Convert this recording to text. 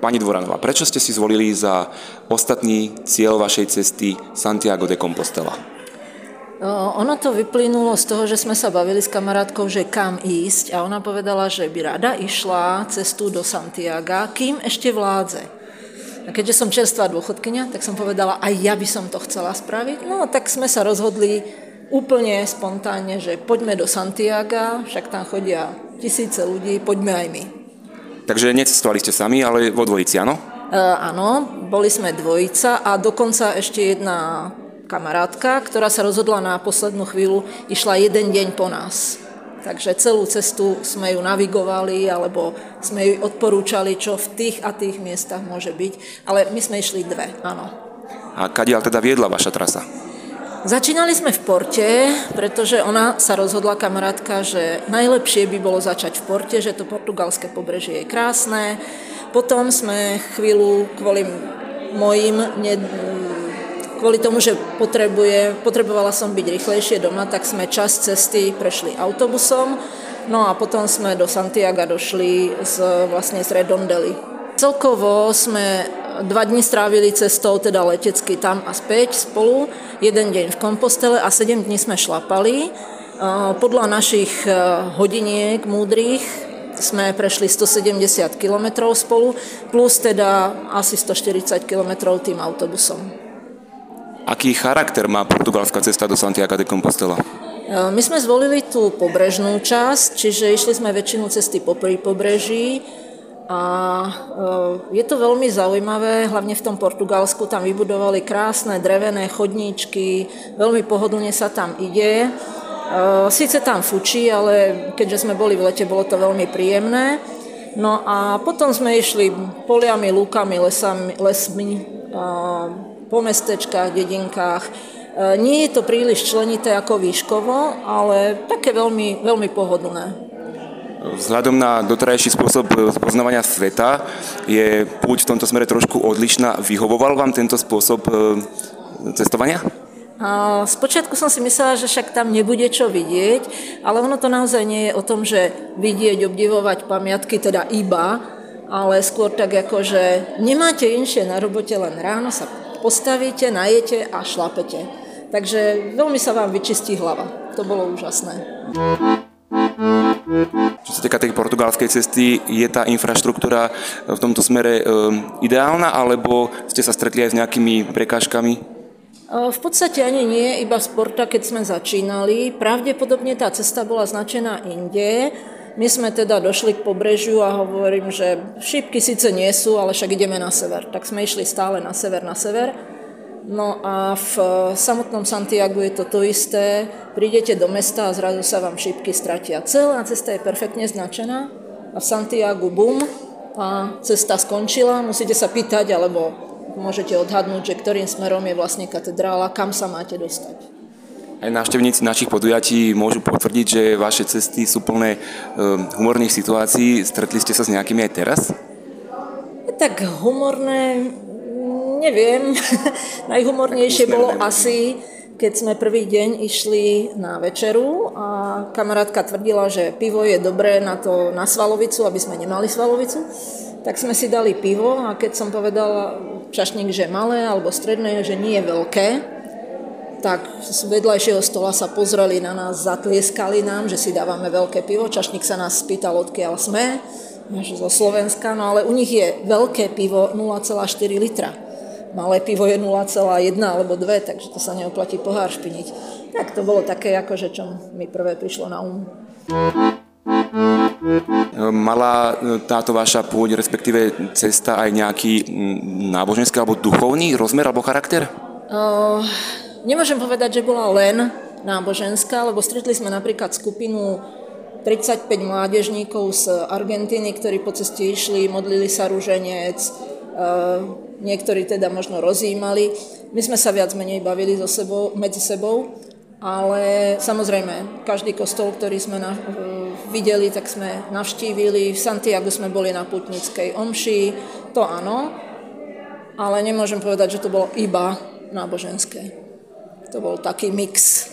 Pani Dvoranová, prečo ste si zvolili za ostatný cieľ vašej cesty Santiago de Compostela? Ono to vyplynulo z toho, že sme sa bavili s kamarátkou, že kam ísť a ona povedala, že by rada išla cestu do Santiaga, kým ešte vládze. A keďže som čerstvá dôchodkynia, tak som povedala, aj ja by som to chcela spraviť. No tak sme sa rozhodli úplne spontánne, že poďme do Santiaga, však tam chodia tisíce ľudí, poďme aj my. Takže necestovali ste sami, ale vo dvojici, áno? E, áno, boli sme dvojica a dokonca ešte jedna kamarátka, ktorá sa rozhodla na poslednú chvíľu, išla jeden deň po nás. Takže celú cestu sme ju navigovali, alebo sme ju odporúčali, čo v tých a tých miestach môže byť. Ale my sme išli dve, áno. A kadiaľ teda viedla vaša trasa? Začínali sme v Porte, pretože ona sa rozhodla, kamarátka, že najlepšie by bolo začať v Porte, že to portugalské pobrežie je krásne. Potom sme chvíľu kvôli mojim kvôli tomu, že potrebuje, potrebovala som byť rýchlejšie doma, tak sme čas cesty prešli autobusom, no a potom sme do Santiaga došli z, vlastne z Redondely. Celkovo sme dva dni strávili cestou, teda letecky tam a späť spolu, jeden deň v Kompostele a sedem dní sme šlapali. Podľa našich e, hodiniek múdrych sme prešli 170 km spolu, plus teda asi 140 km tým autobusom. Aký charakter má portugalská cesta do Santiago de Compostela? E, my sme zvolili tú pobrežnú časť, čiže išli sme väčšinu cesty po pobreží a e, je to veľmi zaujímavé, hlavne v tom Portugalsku, tam vybudovali krásne drevené chodníčky, veľmi pohodlne sa tam ide. E, Sice tam fučí, ale keďže sme boli v lete, bolo to veľmi príjemné. No a potom sme išli poliami, lúkami, lesami, lesmi, po mestečkách, dedinkách. Nie je to príliš členité ako výškovo, ale také veľmi, veľmi pohodlné. Vzhľadom na doterajší spôsob poznávania sveta je púť v tomto smere trošku odlišná. Vyhovoval vám tento spôsob e, cestovania? Spočiatku som si myslela, že však tam nebude čo vidieť, ale ono to naozaj nie je o tom, že vidieť, obdivovať pamiatky, teda iba, ale skôr tak ako, že nemáte inšie na robote, len ráno sa postavíte, najete a šlapete. Takže veľmi sa vám vyčistí hlava. To bolo úžasné. Čo sa týka tej portugalskej cesty, je tá infraštruktúra v tomto smere e, ideálna, alebo ste sa stretli aj s nejakými prekážkami? E, v podstate ani nie, iba z porta, keď sme začínali. Pravdepodobne tá cesta bola značená inde, my sme teda došli k pobrežiu a hovorím, že šípky síce nie sú, ale však ideme na sever. Tak sme išli stále na sever, na sever. No a v samotnom Santiagu je to to isté. Prídete do mesta a zrazu sa vám šípky stratia. Celá cesta je perfektne značená a v Santiagu bum a cesta skončila. Musíte sa pýtať, alebo môžete odhadnúť, že ktorým smerom je vlastne katedrála, kam sa máte dostať. Aj návštevníci našich podujatí môžu potvrdiť, že vaše cesty sú plné um, humorných situácií. Stretli ste sa s nejakými aj teraz? Tak humorné, neviem. Najhumornejšie bolo asi, keď sme prvý deň išli na večeru a kamarátka tvrdila, že pivo je dobré na to na svalovicu, aby sme nemali svalovicu. Tak sme si dali pivo a keď som povedala čašník, že malé alebo stredné, že nie je veľké, tak z vedľajšieho stola sa pozreli na nás, zatlieskali nám, že si dávame veľké pivo. Čašník sa nás spýtal, odkiaľ sme, že zo Slovenska, no ale u nich je veľké pivo 0,4 litra. Malé pivo je 0,1 alebo 2, takže to sa neoplatí pohár špiniť. Tak to bolo také, akože čo mi prvé prišlo na um. Mala táto vaša pôď, respektíve cesta aj nejaký náboženský alebo duchovný rozmer alebo charakter? Uh, Nemôžem povedať, že bola len náboženská, lebo stretli sme napríklad skupinu 35 mládežníkov z Argentíny, ktorí po ceste išli, modlili sa rúženec, e, niektorí teda možno rozjímali. My sme sa viac menej bavili so sebou, medzi sebou, ale samozrejme, každý kostol, ktorý sme na, e, videli, tak sme navštívili. V Santiago sme boli na putnickej omši, to áno, ale nemôžem povedať, že to bolo iba náboženské. To bol taký mix.